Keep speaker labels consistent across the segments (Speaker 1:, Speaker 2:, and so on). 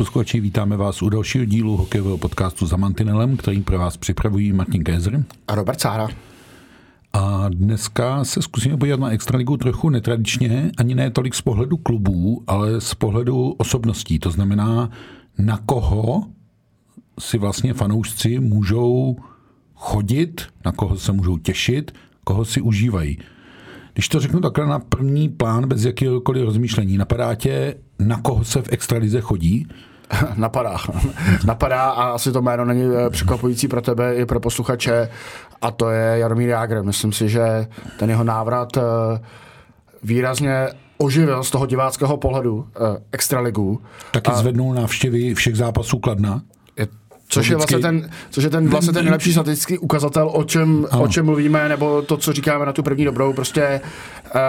Speaker 1: Posluchači, vítáme vás u dalšího dílu hokejového podcastu za Mantinelem, který pro vás připravují Martin Kézer
Speaker 2: a Robert Sára.
Speaker 1: A dneska se zkusíme podívat na Extraligu trochu netradičně, ani ne tolik z pohledu klubů, ale z pohledu osobností. To znamená, na koho si vlastně fanoušci můžou chodit, na koho se můžou těšit, koho si užívají. Když to řeknu takhle na první plán, bez jakéhokoliv rozmýšlení, napadá tě, na koho se v extralize chodí?
Speaker 2: Napadá. Napadá a asi to jméno není eh, překvapující pro tebe i pro posluchače a to je Jaromír Jágr. Myslím si, že ten jeho návrat eh, výrazně oživil z toho diváckého pohledu eh, extraligu.
Speaker 1: Taky a... zvednul návštěvy všech zápasů Kladna.
Speaker 2: Což je vlastně ten, což je ten, vlastně ten nejlepší statistický ukazatel, o čem, o čem mluvíme, nebo to, co říkáme na tu první dobrou. Prostě uh,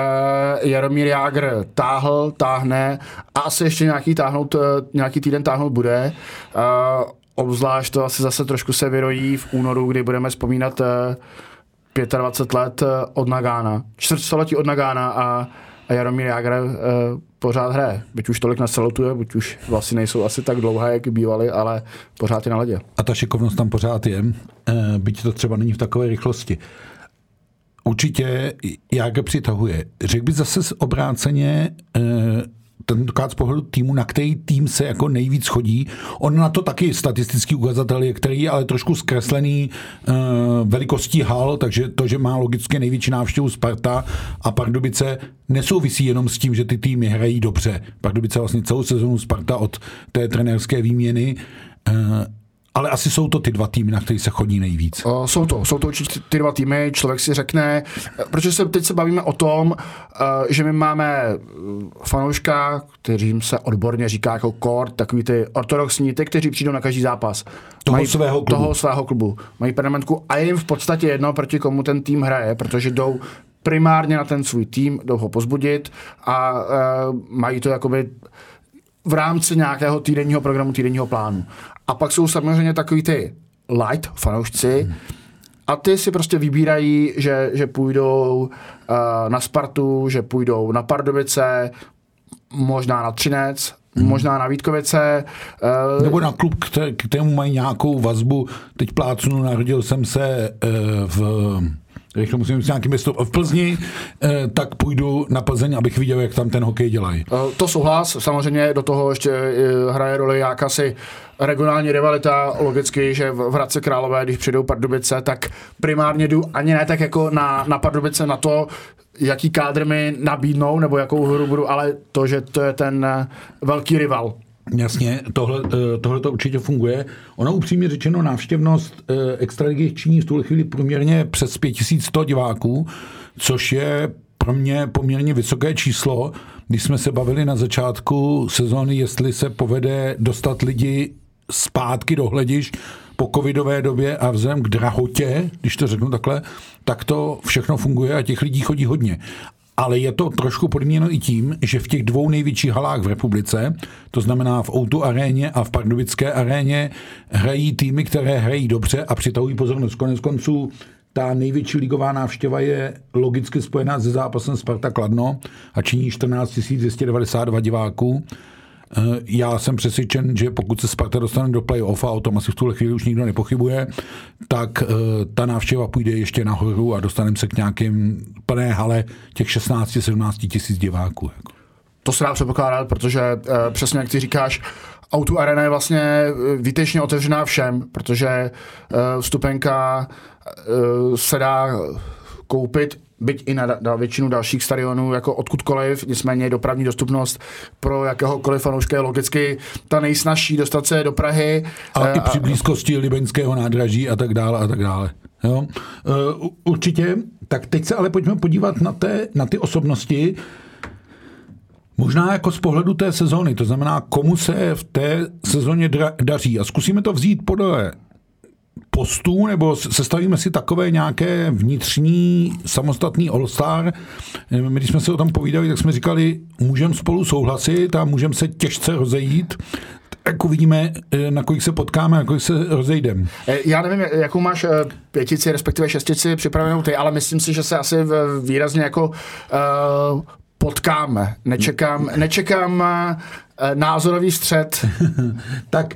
Speaker 2: Jaromír Jágr táhl, táhne a asi ještě nějaký, táhnout, uh, nějaký týden táhnout bude. Uh, obzvlášť to asi zase trošku se vyrojí v únoru, kdy budeme vzpomínat uh, 25 let od Nagána, čtvrtstoletí od Nagána a a Jaromír Jágr uh, pořád hraje. Byť už tolik nasalutuje, buď už vlastně nejsou asi tak dlouhé, jak bývaly, ale pořád je na ledě.
Speaker 1: A ta šikovnost tam pořád je, uh, byť to třeba není v takové rychlosti. Určitě Jágr přitahuje. Řekl by zase obráceně, uh, tentokrát z pohledu týmu, na který tým se jako nejvíc chodí. On na to taky statistický ukazatel je, který je ale trošku zkreslený uh, velikostí hal, takže to, že má logicky největší návštěvu Sparta a Pardubice nesouvisí jenom s tím, že ty týmy hrají dobře. Pardubice vlastně celou sezonu Sparta od té trenérské výměny uh, ale asi jsou to ty dva týmy, na které se chodí nejvíc.
Speaker 2: Uh, jsou to, jsou to určitě ty dva týmy. Člověk si řekne, protože se teď se bavíme o tom, uh, že my máme fanouška, kterým se odborně říká jako core, takový ty ortodoxní, ty, kteří přijdou na každý zápas.
Speaker 1: Toho mají, svého klubu.
Speaker 2: Toho svého klubu. Mají permanentku a je jim v podstatě jedno, proti komu ten tým hraje, protože jdou primárně na ten svůj tým, jdou ho pozbudit a uh, mají to jakoby v rámci nějakého týdenního programu, týdenního plánu. A pak jsou samozřejmě takový ty light fanoušci, hmm. a ty si prostě vybírají, že, že půjdou uh, na Spartu, že půjdou na Pardubice, možná na Třinec, hmm. možná na Vítkovice.
Speaker 1: Uh, Nebo na klub, kterému mají nějakou vazbu. Teď plácnu, narodil jsem se uh, v rychle musím říct nějaký město v Plzni, eh, tak půjdu na Plzeň, abych viděl, jak tam ten hokej dělají.
Speaker 2: Eh, to souhlas, samozřejmě do toho ještě eh, hraje roli jakási regionální rivalita, logicky, že v Hradce Králové, když přijdou Pardubice, tak primárně jdu ani ne tak jako na, na Pardubice na to, jaký kádr mi nabídnou, nebo jakou hru budu, ale to, že to je ten velký rival.
Speaker 1: Jasně, tohle, eh, tohle to určitě funguje. Ono upřímně řečeno návštěvnost eh, extraligy činí v tuhle chvíli průměrně přes 5100 diváků, což je pro mě poměrně vysoké číslo. Když jsme se bavili na začátku sezóny, jestli se povede dostat lidi zpátky do hlediš po covidové době a vzhledem k drahotě, když to řeknu takhle, tak to všechno funguje a těch lidí chodí hodně ale je to trošku podmíněno i tím, že v těch dvou největších halách v republice, to znamená v Outu aréně a v Pardubické aréně, hrají týmy, které hrají dobře a přitahují pozornost. Konec konců ta největší ligová návštěva je logicky spojená se zápasem Sparta Kladno a činí 14 292 diváků. Eh, já jsem přesvědčen, že pokud se Sparta dostane do play-off, a o tom asi v tuhle chvíli už nikdo nepochybuje, tak eh, ta návštěva půjde ještě nahoru a dostaneme se k nějakým plné hale těch 16-17 tisíc diváků. Jako.
Speaker 2: To se dá předpokládat, protože uh, přesně jak ty říkáš, Auto Arena je vlastně výtečně otevřená všem, protože vstupenka se dá koupit byť i na, na většinu dalších stadionů jako odkudkoliv, nicméně dopravní dostupnost pro jakéhokoliv fanouška je logicky ta nejsnažší dostat se do Prahy.
Speaker 1: A, a i při blízkosti Libeňského nádraží a tak dále a tak dále. Jo? Uh, určitě. Tak teď se ale pojďme podívat na, té, na ty osobnosti, Možná jako z pohledu té sezóny, to znamená, komu se v té sezóně daří. A zkusíme to vzít podle postů, nebo sestavíme si takové nějaké vnitřní samostatný all-star. My, když jsme se o tom povídali, tak jsme říkali, můžeme spolu souhlasit a můžeme se těžce rozejít. Tak uvidíme, eh, na kolik se potkáme, na kolik se rozejdeme.
Speaker 2: Eh, já nevím, jakou máš eh, pětici, respektive šestici připravenou ty, ale myslím si, že se asi výrazně jako uh, potkáme. Nečekám, nečekám názorový střed.
Speaker 1: tak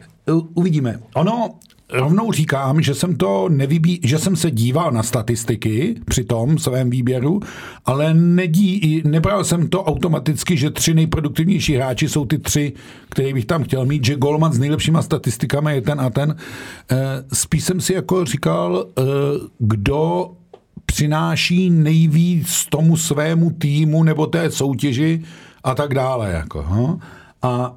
Speaker 1: uvidíme. Ono, rovnou říkám, že jsem to nevybí, že jsem se díval na statistiky při tom svém výběru, ale nedí, nebral jsem to automaticky, že tři nejproduktivnější hráči jsou ty tři, které bych tam chtěl mít, že Golman s nejlepšíma statistikami je ten a ten. Eh, spíš jsem si jako říkal, eh, kdo přináší nejvíc tomu svému týmu nebo té soutěži a tak dále. Jako, no. A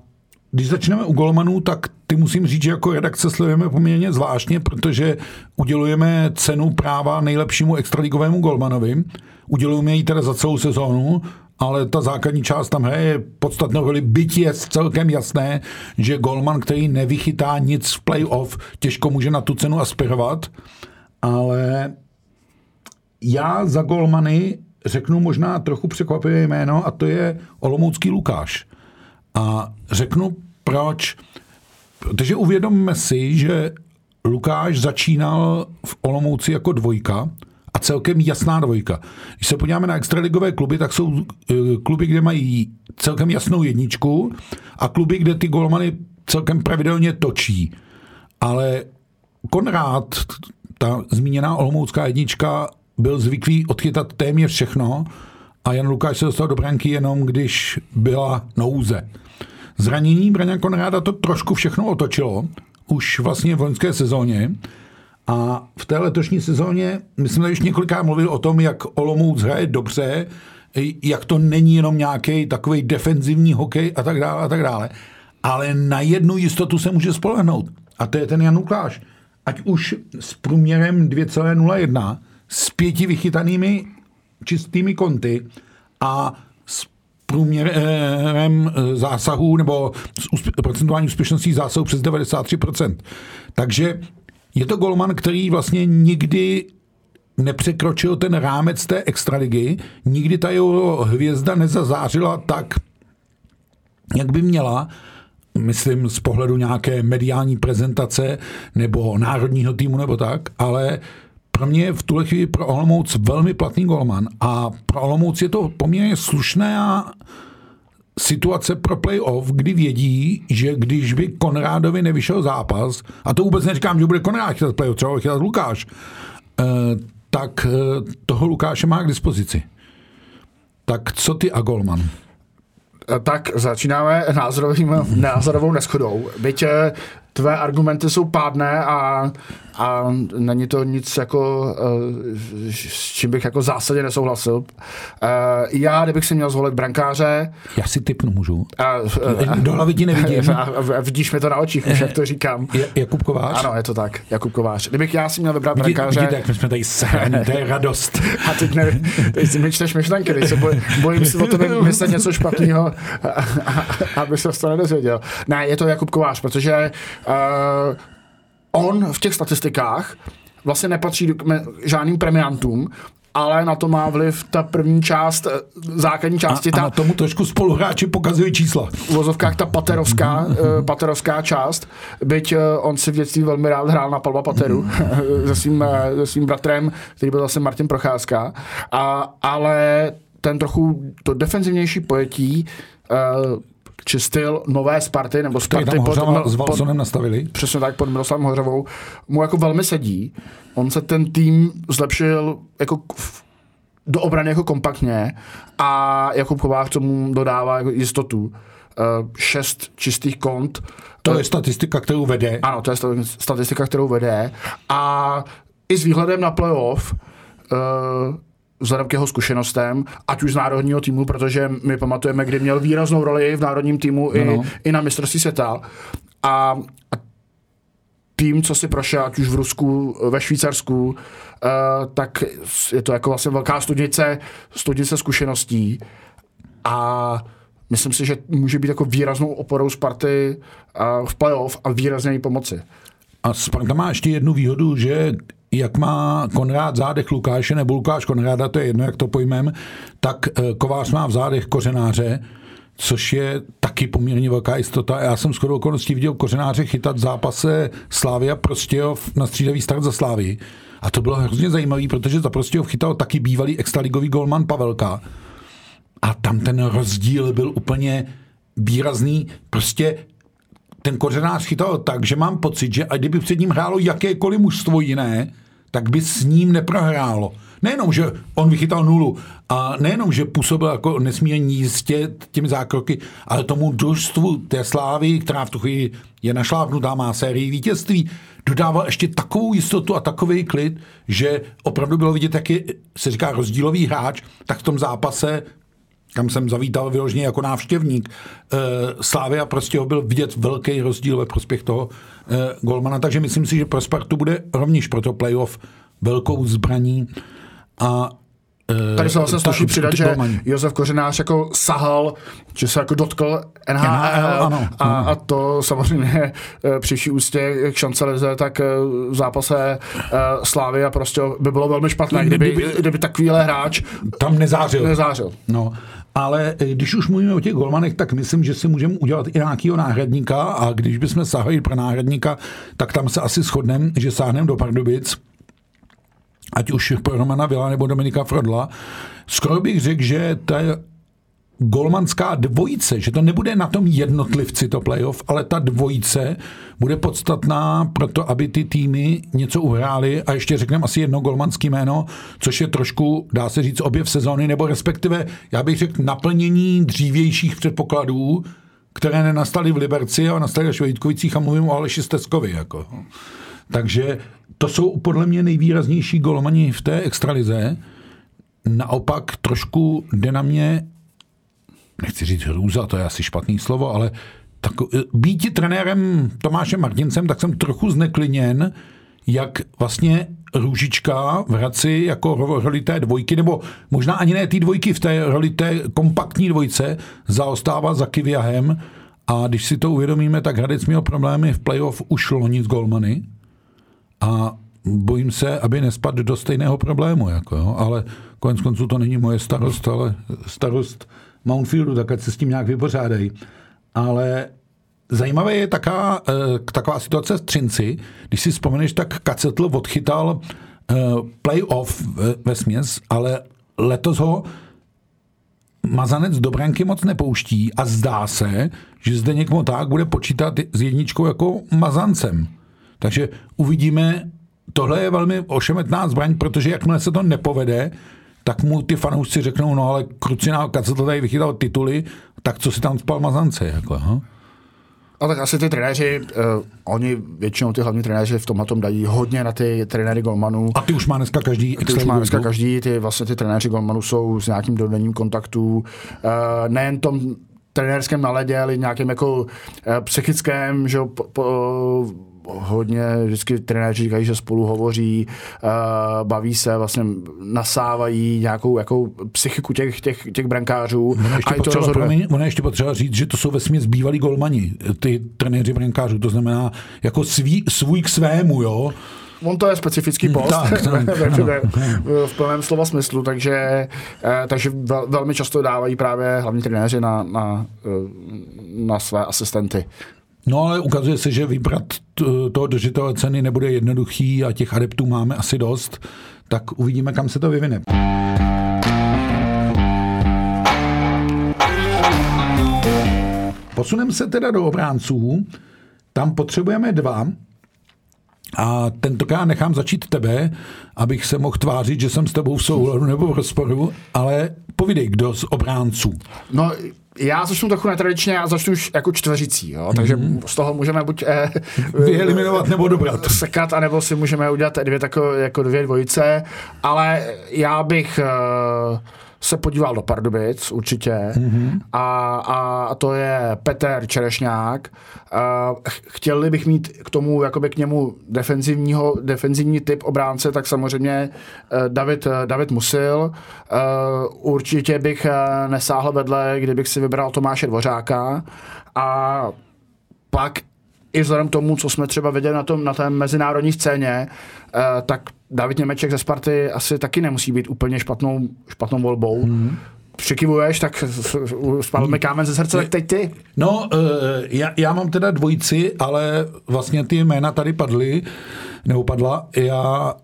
Speaker 1: když začneme u golmanů, tak ty musím říct, že jako redakce sledujeme poměrně zvláštně, protože udělujeme cenu práva nejlepšímu extraligovému golmanovi. Udělujeme ji teda za celou sezónu, ale ta základní část tam hraje podstatnou roli, byť je celkem jasné, že golman, který nevychytá nic v playoff, těžko může na tu cenu aspirovat, ale já za golmany řeknu možná trochu překvapivé jméno a to je Olomoucký Lukáš. A řeknu proč. Protože uvědomme si, že Lukáš začínal v Olomouci jako dvojka a celkem jasná dvojka. Když se podíváme na extraligové kluby, tak jsou eh, kluby, kde mají celkem jasnou jedničku a kluby, kde ty golmany celkem pravidelně točí. Ale Konrád, ta zmíněná olomoucká jednička, byl zvyklý odchytat téměř všechno a Jan Lukáš se dostal do branky jenom, když byla nouze. Zranění Braňa Konráda to trošku všechno otočilo, už vlastně v loňské sezóně. A v té letošní sezóně, myslím, že už několikrát mluvil o tom, jak Olomouc hraje dobře, jak to není jenom nějaký takový defenzivní hokej a tak dále a tak dále. Ale na jednu jistotu se může spolehnout. A to je ten Jan Lukáš. Ať už s průměrem 2,01, s pěti vychytanými čistými konty a průměrem eh, zásahů nebo procentuální úspěšností zásahů přes 93%. Takže je to golman, který vlastně nikdy nepřekročil ten rámec té extraligy, nikdy ta jeho hvězda nezazářila tak, jak by měla, myslím z pohledu nějaké mediální prezentace nebo národního týmu nebo tak, ale pro mě je v tuhle chvíli pro Olomouc velmi platný golman a pro Olomouc je to poměrně slušná situace pro playoff, kdy vědí, že když by Konrádovi nevyšel zápas, a to vůbec neříkám, že bude Konrád chytat playoff, třeba chytat Lukáš, eh, tak eh, toho Lukáše má k dispozici. Tak co ty a Golman?
Speaker 2: Eh, tak začínáme názorovým, názorovou neschodou. Byť tvé argumenty jsou pádné a a není to nic jako, eh, s čím bych jako zásadně nesouhlasil. Eh, já, kdybych si měl zvolit brankáře...
Speaker 1: Já si typnu můžu. A, Do hlavy ti nevidím.
Speaker 2: A, a vidíš mi to na očích, už jak to říkám.
Speaker 1: Jakub Kovář?
Speaker 2: Ano, je to tak, Jakub Kovář. Kdybych já si měl vybrat Vidí, brankáře...
Speaker 1: Vidíte, jak my jsme tady sehraní, to je radost.
Speaker 2: A teď, ne, teď si mi čteš myšlenky, teď se boj, bojím si o tebe myslet něco špatného, aby se to nedozvěděl. Ne, je to Jakub Kovář, protože uh, on v těch statistikách vlastně nepatří k žádným premiantům, ale na to má vliv ta první část, eh, základní části.
Speaker 1: A, ta, a na tomu trošku spoluhráči pokazují čísla.
Speaker 2: V vozovkách ta paterovská, uh, paterovská část, byť uh, on si v dětství velmi rád hrál na Palva Pateru mm. se, svým, se svým bratrem, který byl zase Martin Procházka, a, ale ten trochu to defenzivnější pojetí uh, či styl nové Sparty nebo Sparty
Speaker 1: tam pod, pod, s Valsonem nastavili.
Speaker 2: Přesně tak, pod Miroslavem Hořovou, mu jako velmi sedí. On se ten tým zlepšil jako do obrany jako kompaktně a Jakub Kovář tomu dodává jako jistotu. Uh, šest čistých kont.
Speaker 1: To je statistika, kterou vede.
Speaker 2: Ano, to je statistika, kterou vede. A i s výhledem na playoff uh, vzhledem k jeho zkušenostem, ať už z národního týmu, protože my pamatujeme, kdy měl výraznou roli v národním týmu i, no. i na mistrovství světa. A, a tým, co si prošel, ať už v Rusku, ve Švýcarsku, uh, tak je to jako vlastně velká studnice, studnice zkušeností. A myslím si, že může být jako výraznou oporou Sparty uh, v playoff a výrazně jí pomoci.
Speaker 1: A Sparta má ještě jednu výhodu, že jak má Konrád zádech Lukáše nebo Lukáš Konráda, to je jedno, jak to pojmem, tak eh, Kovář má v zádech kořenáře, což je taky poměrně velká jistota. Já jsem skoro okolností viděl kořenáře chytat v zápase Slávia Prostějov na střídavý start za Slávy. A to bylo hrozně zajímavé, protože za Prostějov chytal taky bývalý extraligový golman Pavelka. a tam ten rozdíl byl úplně výrazný. Prostě ten kořenář chytal tak, že mám pocit, že a kdyby před ním hrálo jakékoliv mužstvo jiné, tak by s ním neprohrálo. Nejenom, že on vychytal nulu a nejenom, že působil jako nesmírně jistě těmi zákroky, ale tomu družstvu té slávy, která v tu chvíli je našlápnutá, má sérii vítězství, dodával ještě takovou jistotu a takový klid, že opravdu bylo vidět, jak je, se říká, rozdílový hráč, tak v tom zápase kam jsem zavítal vyloženě jako návštěvník. E, Slávia prostě ho byl vidět velký rozdíl ve prospěch toho e, golmana, takže myslím si, že pro Spartu bude rovněž pro to playoff velkou zbraní a
Speaker 2: eh, Tady se vlastně snaží přidat, že Josef Kořenář jako sahal, že se jako dotkl NHL, NHL ano, a, a to samozřejmě při vší ústě k šance leze, tak v zápase Slávy a prostě by bylo velmi špatné, kdyby, kdyby, kdyby takovýhle hráč
Speaker 1: tam nezářil.
Speaker 2: nezářil.
Speaker 1: No, ale eh, když už mluvíme o těch golmanech, tak myslím, že si můžeme udělat i nějakého náhradníka a když bychom sahali pro náhradníka, tak tam se asi shodneme, že sáhneme do Pardubic, ať už pro Romana Vila nebo Dominika Frodla. Skoro bych řekl, že ta golmanská dvojice, že to nebude na tom jednotlivci to playoff, ale ta dvojice bude podstatná pro to, aby ty týmy něco uhrály a ještě řekneme asi jedno golmanský jméno, což je trošku, dá se říct, objev sezóny, nebo respektive, já bych řekl, naplnění dřívějších předpokladů, které nenastaly v Liberci a nastaly až v Vítkovicích a mluvím o Aleši Steskovi. Jako. Takže to jsou podle mě nejvýraznější golmani v té extralize. Naopak trošku jde na mě nechci říct hrůza, to je asi špatný slovo, ale tak, eh, být trenérem Tomášem Martincem, tak jsem trochu znekliněn, jak vlastně Růžička v Hradci jako roli té dvojky, nebo možná ani ne té dvojky, v té roli té kompaktní dvojce zaostává za Kiviahem. A když si to uvědomíme, tak Hradec měl problémy v playoff už loni s Golmany. A bojím se, aby nespadl do stejného problému, jako jo, ale konec konců to není moje starost, ale starost Mountfieldu, tak ať se s tím nějak vypořádají. Ale zajímavé je taká, eh, taková situace s Třinci. Když si vzpomeneš, tak Kacetl odchytal eh, playoff ve směs, ale letos ho Mazanec do branky moc nepouští a zdá se, že zde někomu tak bude počítat s jedničkou jako Mazancem. Takže uvidíme, tohle je velmi ošemetná zbraň, protože jakmile se to nepovede, tak mu ty fanoušci řeknou, no ale Krucinálka, co to tady vychytal tituly, tak co si tam spal Mazance, jako, aha.
Speaker 2: A tak asi ty trenéři, uh, oni většinou ty hlavní trenéři v tomhle tom dají hodně na ty trenéry golmanů.
Speaker 1: A ty už má dneska každý.
Speaker 2: Ty už má dneska každý, ty vlastně ty trenéři golmanů jsou s nějakým dodenním kontaktu. Uh, nejen tom trenérském naledě, ale nějakým jako uh, psychickém, že po, po, hodně vždycky trenéři říkají, že spolu hovoří, uh, baví se, vlastně nasávají nějakou jako psychiku těch, těch, těch brankářů.
Speaker 1: Ono ještě, a potřeba, to promiň, ono ještě potřeba říct, že to jsou ve směs bývalí golmani, ty trenéři brankářů, to znamená jako svý, svůj k svému, jo.
Speaker 2: On to je specifický hmm, post tak, tak, v plném slova smyslu, takže, eh, takže vel, velmi často dávají právě hlavní trenéři na, na, eh, na své asistenty.
Speaker 1: No ale ukazuje se, že vybrat toho držitele ceny nebude jednoduchý a těch adeptů máme asi dost, tak uvidíme, kam se to vyvine. Posuneme se teda do obránců. Tam potřebujeme dva. A tentokrát nechám začít tebe, abych se mohl tvářit, že jsem s tebou v souhladu nebo v rozporu, ale povídej, kdo z obránců.
Speaker 2: No, já začnu trochu netradičně a začnu už jako čtveřicí, jo? takže mm-hmm. z toho můžeme buď eh,
Speaker 1: vyeliminovat nebo dobrat.
Speaker 2: Sekat, anebo si můžeme udělat dvě takové jako dvě dvojice, ale já bych eh, se podíval do Pardubic určitě mm-hmm. a, a to je Petr Čerešňák. Chtěli bych mít k tomu, jakoby k němu defenzivního, defenzivní typ obránce, tak samozřejmě eh, David, eh, David Musil. Eh, určitě bych nesáhl vedle, kdybych si vybral Tomáše Dvořáka a pak i vzhledem k tomu, co jsme třeba viděli na, tom, na té mezinárodní scéně, tak David Němeček ze Sparty asi taky nemusí být úplně špatnou, špatnou volbou. Mm-hmm přikivuješ, tak spadl mi kámen ze srdce, tak teď ty.
Speaker 1: No, uh, já, já mám teda dvojici, ale vlastně ty jména tady padly, nebo padla. Já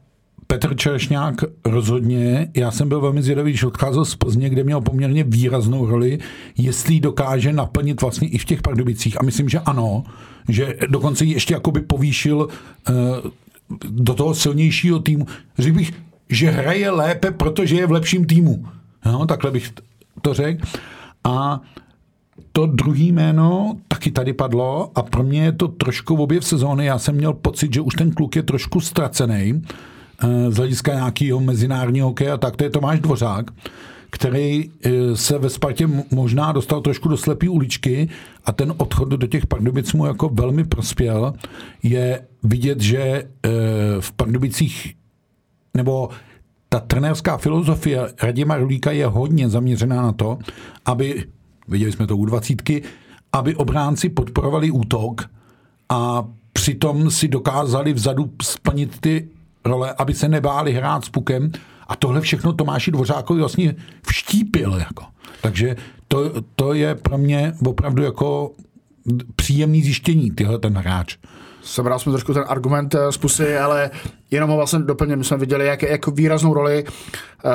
Speaker 1: Petr Čerešňák rozhodně, já jsem byl velmi zvědavý, když odcházel z Plzně, kde měl poměrně výraznou roli, jestli dokáže naplnit vlastně i v těch Pardubicích. A myslím, že ano, že dokonce ji ještě jakoby povýšil uh, do toho silnějšího týmu. Řekl bych, že hraje lépe, protože je v lepším týmu. No, takhle bych to řekl. A to druhý jméno taky tady padlo a pro mě je to trošku v objev sezóny. Já jsem měl pocit, že už ten kluk je trošku ztracený eh, z hlediska nějakého mezinárodního hokeje a tak. To je Tomáš Dvořák, který eh, se ve Spartě možná dostal trošku do slepé uličky a ten odchod do těch Pardubic mu jako velmi prospěl. Je vidět, že eh, v Pardubicích nebo ta trenérská filozofie Radima Rulíka je hodně zaměřená na to, aby viděli jsme to u dvacítky, aby obránci podporovali útok a přitom si dokázali vzadu splnit ty role, aby se nebáli hrát s pukem a tohle všechno Tomáši Dvořákovi vlastně vštípil. Jako. Takže to, to je pro mě opravdu jako příjemný zjištění, tyhle ten hráč.
Speaker 2: Sebral jsme trošku ten argument z pusy, ale jenom ho vlastně doplně, my jsme viděli, jak, jak výraznou roli uh,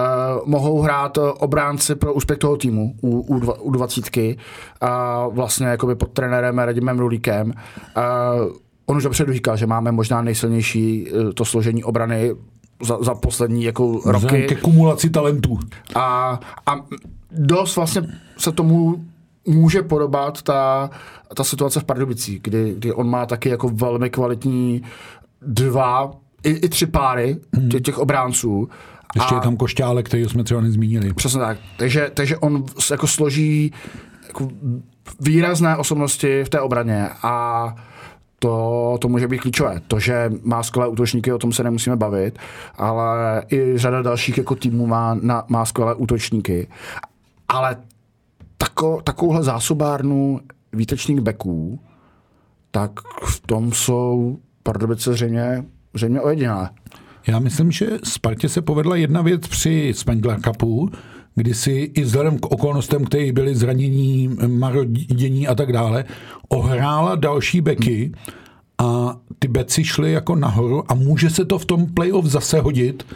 Speaker 2: mohou hrát obránci pro úspěch toho týmu u, u, dva, u dvacítky a uh, vlastně jakoby pod trenérem Radimem Rulíkem. Uh, on už dopředu říkal, že máme možná nejsilnější to složení obrany za, za poslední jako roky.
Speaker 1: Ke kumulaci talentů.
Speaker 2: A, a dost vlastně se tomu může podobat ta, ta situace v Pardubicích, kdy, kdy on má taky jako velmi kvalitní dva, i, i tři páry hmm. těch, těch obránců.
Speaker 1: Ještě a, je tam Košťálek, který jsme třeba nezmínili.
Speaker 2: Přesně tak. Takže, takže on jako složí jako výrazné osobnosti v té obraně a to, to může být klíčové. To, že má skvělé útočníky, o tom se nemusíme bavit, ale i řada dalších jako týmů má, na, má skvělé útočníky. Ale tako, takovouhle zásobárnu výtečných beků, tak v tom jsou Pardubice zřejmě, zřejmě ojedinělé.
Speaker 1: Já myslím, že Spartě se povedla jedna věc při Spengler Cupu, kdy si i vzhledem k okolnostem, které byly zranění, marodění a tak dále, ohrála další beky a ty beci šly jako nahoru a může se to v tom playoff zase hodit.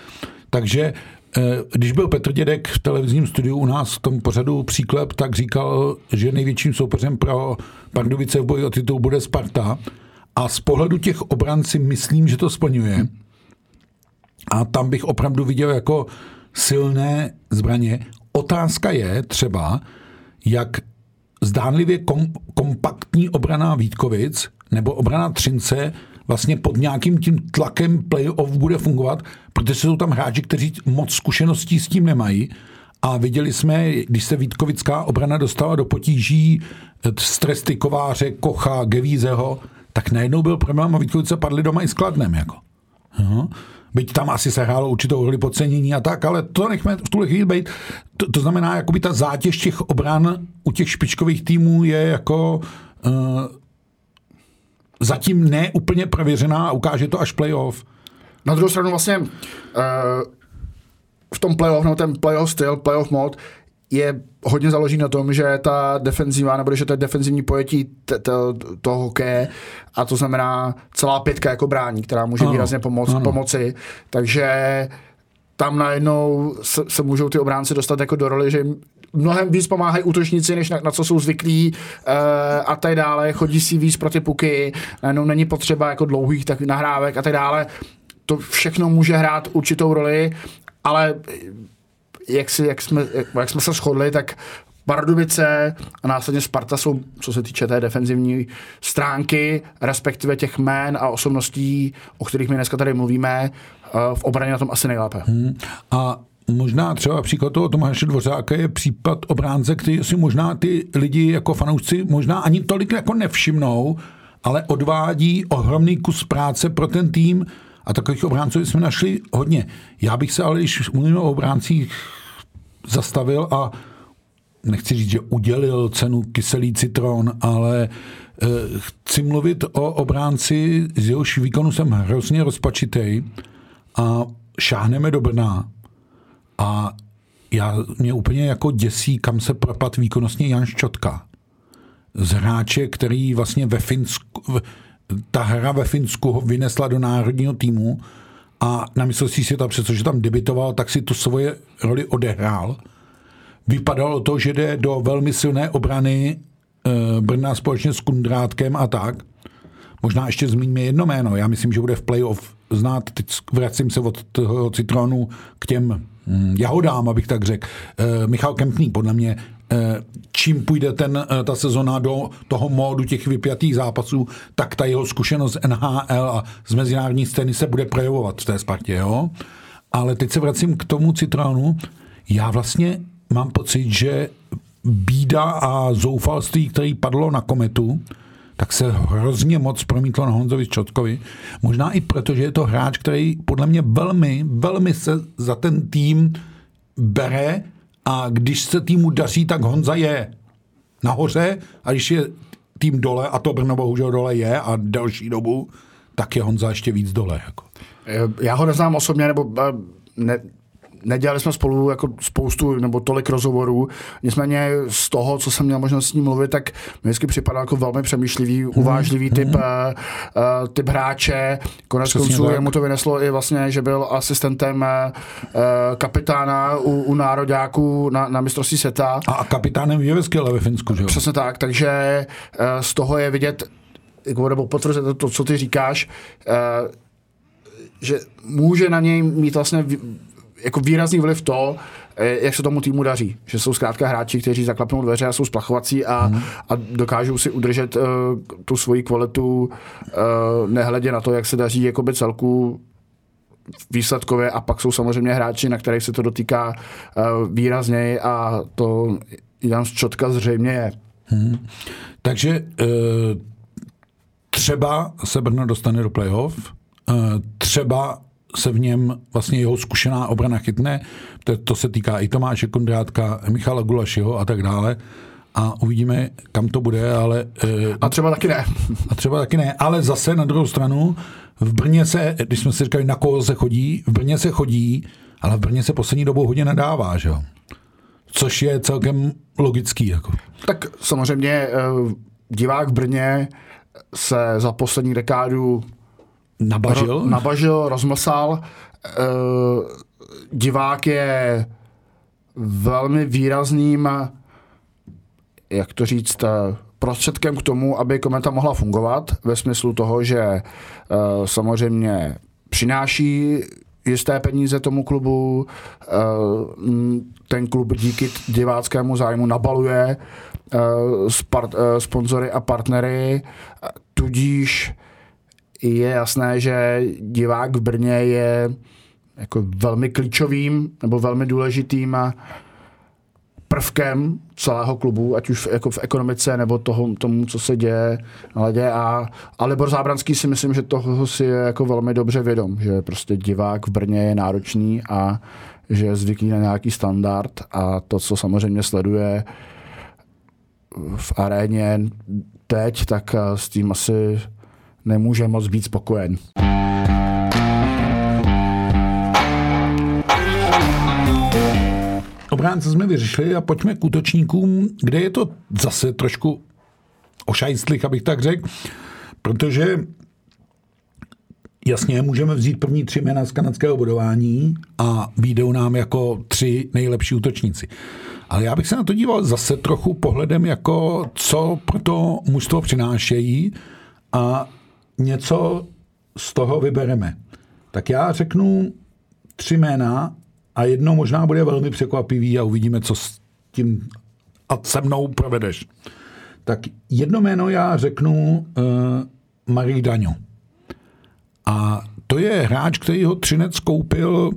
Speaker 1: Takže eh, když byl Petr Dědek v televizním studiu u nás v tom pořadu Příklep, tak říkal, že největším soupeřem pro Pardubice v boji o titul bude Sparta. A z pohledu těch obranci myslím, že to splňuje. A tam bych opravdu viděl jako silné zbraně. Otázka je třeba, jak zdánlivě kom, kompaktní obrana Vítkovic nebo obrana Třince vlastně pod nějakým tím tlakem playoff bude fungovat, protože jsou tam hráči, kteří moc zkušeností s tím nemají. A viděli jsme, když se Vítkovická obrana dostala do potíží stresty Kováře, Kocha, Gevízeho, tak najednou byl problém a Vítkovice padly doma i s Kladnem. Jako. Byť tam asi se hrálo určitou roli podcenění a tak, ale to nechme v tuhle chvíli být. To, to znamená, jakoby ta zátěž těch obran u těch špičkových týmů je jako uh, zatím ne úplně prověřená a ukáže to až playoff.
Speaker 2: Na druhou stranu vlastně uh, v tom playoff, no ten playoff styl, playoff mod je hodně založí na tom, že ta defenzíva, nebo že to je defenzivní pojetí toho hokeje a to znamená celá pětka jako brání, která může ano, výrazně pomoct, ano. pomoci. Takže tam najednou se, se můžou ty obránci dostat jako do roli, že jim mnohem víc pomáhají útočníci, než na, na co jsou zvyklí uh, a tak dále. Chodí si víc proti puky, najednou není potřeba jako dlouhých tak nahrávek a tak dále. To všechno může hrát určitou roli, ale jak, si, jak, jsme, jak, jak jsme se shodli, tak Pardubice a následně Sparta jsou, co se týče té defenzivní stránky, respektive těch jmén a osobností, o kterých my dneska tady mluvíme, eh, v obraně na tom asi nejlépe. Hmm.
Speaker 1: A Možná třeba příklad toho Tomáše Dvořáka je případ obránce, který si možná ty lidi jako fanoušci možná ani tolik jako nevšimnou, ale odvádí ohromný kus práce pro ten tým a takových obránců jsme našli hodně. Já bych se ale, když mluvíme o obráncích, zastavil a nechci říct, že udělil cenu kyselý citron, ale e, chci mluvit o obránci, z jehož výkonu jsem hrozně rozpačitej a šáhneme do Brna a já, mě úplně jako děsí, kam se propad výkonnostně Jan Ščotka. Z hráče, který vlastně ve Finsku, ta hra ve Finsku ho vynesla do národního týmu a na mistrovství světa, přestože tam debitoval, tak si tu svoje roli odehrál. Vypadalo to, že jde do velmi silné obrany e, Brna společně s Kundrátkem a tak. Možná ještě zmíníme jedno jméno. Já myslím, že bude v playoff znát, teď vracím se od toho citronu k těm hm, jahodám, abych tak řekl. E, Michal Kempný, podle mě, čím půjde ten, e, ta sezona do toho módu těch vypjatých zápasů, tak ta jeho zkušenost z NHL a z mezinárodní scény se bude projevovat v té Spartě. Jo? Ale teď se vracím k tomu citronu. Já vlastně mám pocit, že bída a zoufalství, který padlo na kometu, tak se hrozně moc promítlo na Honzovi Čotkovi. Možná i proto, že je to hráč, který podle mě velmi, velmi se za ten tým bere a když se týmu daří, tak Honza je nahoře a když je tým dole, a to Brno bohužel dole je a další dobu, tak je Honza ještě víc dole. Jako.
Speaker 2: Já ho neznám osobně, nebo eh, ne, nedělali jsme spolu jako spoustu nebo tolik rozhovorů, nicméně z toho, co jsem měl možnost s ním mluvit, tak mi vždycky připadal jako velmi přemýšlivý, hmm. uvážlivý typ, hmm. uh, typ hráče. Konec konců mu to vyneslo i vlastně, že byl asistentem uh, kapitána u, u nároďáků na, na mistrovství světa.
Speaker 1: A kapitánem je ve Finsku, že jo?
Speaker 2: Přesně tak, takže uh, z toho je vidět, jako, nebo potvrzet to, co ty říkáš, uh, že může na něj mít vlastně jako výrazný vliv to, eh, jak se tomu týmu daří. Že jsou zkrátka hráči, kteří zaklapnou dveře a jsou splachovací a, hmm. a dokážou si udržet uh, tu svoji kvalitu uh, nehledě na to, jak se daří jakoby celku výsledkově a pak jsou samozřejmě hráči, na kterých se to dotýká uh, výrazněji a to Jan Čotka zřejmě je. Hmm.
Speaker 1: Takže uh, třeba se Brno dostane do playoff, uh, třeba se v něm vlastně jeho zkušená obrana chytne. To, to se týká i Tomáše Kondrátka, Michala Gulašiho a tak dále. A uvidíme, kam to bude, ale...
Speaker 2: E, a třeba taky ne.
Speaker 1: A třeba taky ne, ale zase na druhou stranu, v Brně se, když jsme si říkali, na koho se chodí, v Brně se chodí, ale v Brně se poslední dobou hodně nadává, že jo? Což je celkem logický. Jako.
Speaker 2: Tak samozřejmě e, divák v Brně se za poslední dekádu
Speaker 1: Nabažil? Ro,
Speaker 2: nabažil, rozmlsal. E, divák je velmi výrazným, jak to říct, eh, prostředkem k tomu, aby kometa mohla fungovat, ve smyslu toho, že e, samozřejmě přináší jisté peníze tomu klubu, e, ten klub díky diváckému zájmu nabaluje e, sponzory a partnery, tudíž je jasné, že divák v Brně je jako velmi klíčovým nebo velmi důležitým prvkem celého klubu, ať už v, jako v ekonomice nebo toho, tomu, co se děje na ledě. A, a Libor Zábranský si myslím, že toho si je jako velmi dobře vědom, že prostě divák v Brně je náročný a že je zvyklý na nějaký standard a to, co samozřejmě sleduje v aréně teď, tak s tím asi nemůže moc být spokojen.
Speaker 1: Obránce jsme vyřešili a pojďme k útočníkům, kde je to zase trošku ošajstlich, abych tak řekl, protože jasně můžeme vzít první tři jména z kanadského budování a výjdou nám jako tři nejlepší útočníci. Ale já bych se na to díval zase trochu pohledem, jako co pro to mužstvo přinášejí a něco z toho vybereme. Tak já řeknu tři jména a jedno možná bude velmi překvapivý a uvidíme, co s tím a se mnou provedeš. Tak jedno jméno já řeknu uh, Marie Daňo. A to je hráč, který ho Třinec koupil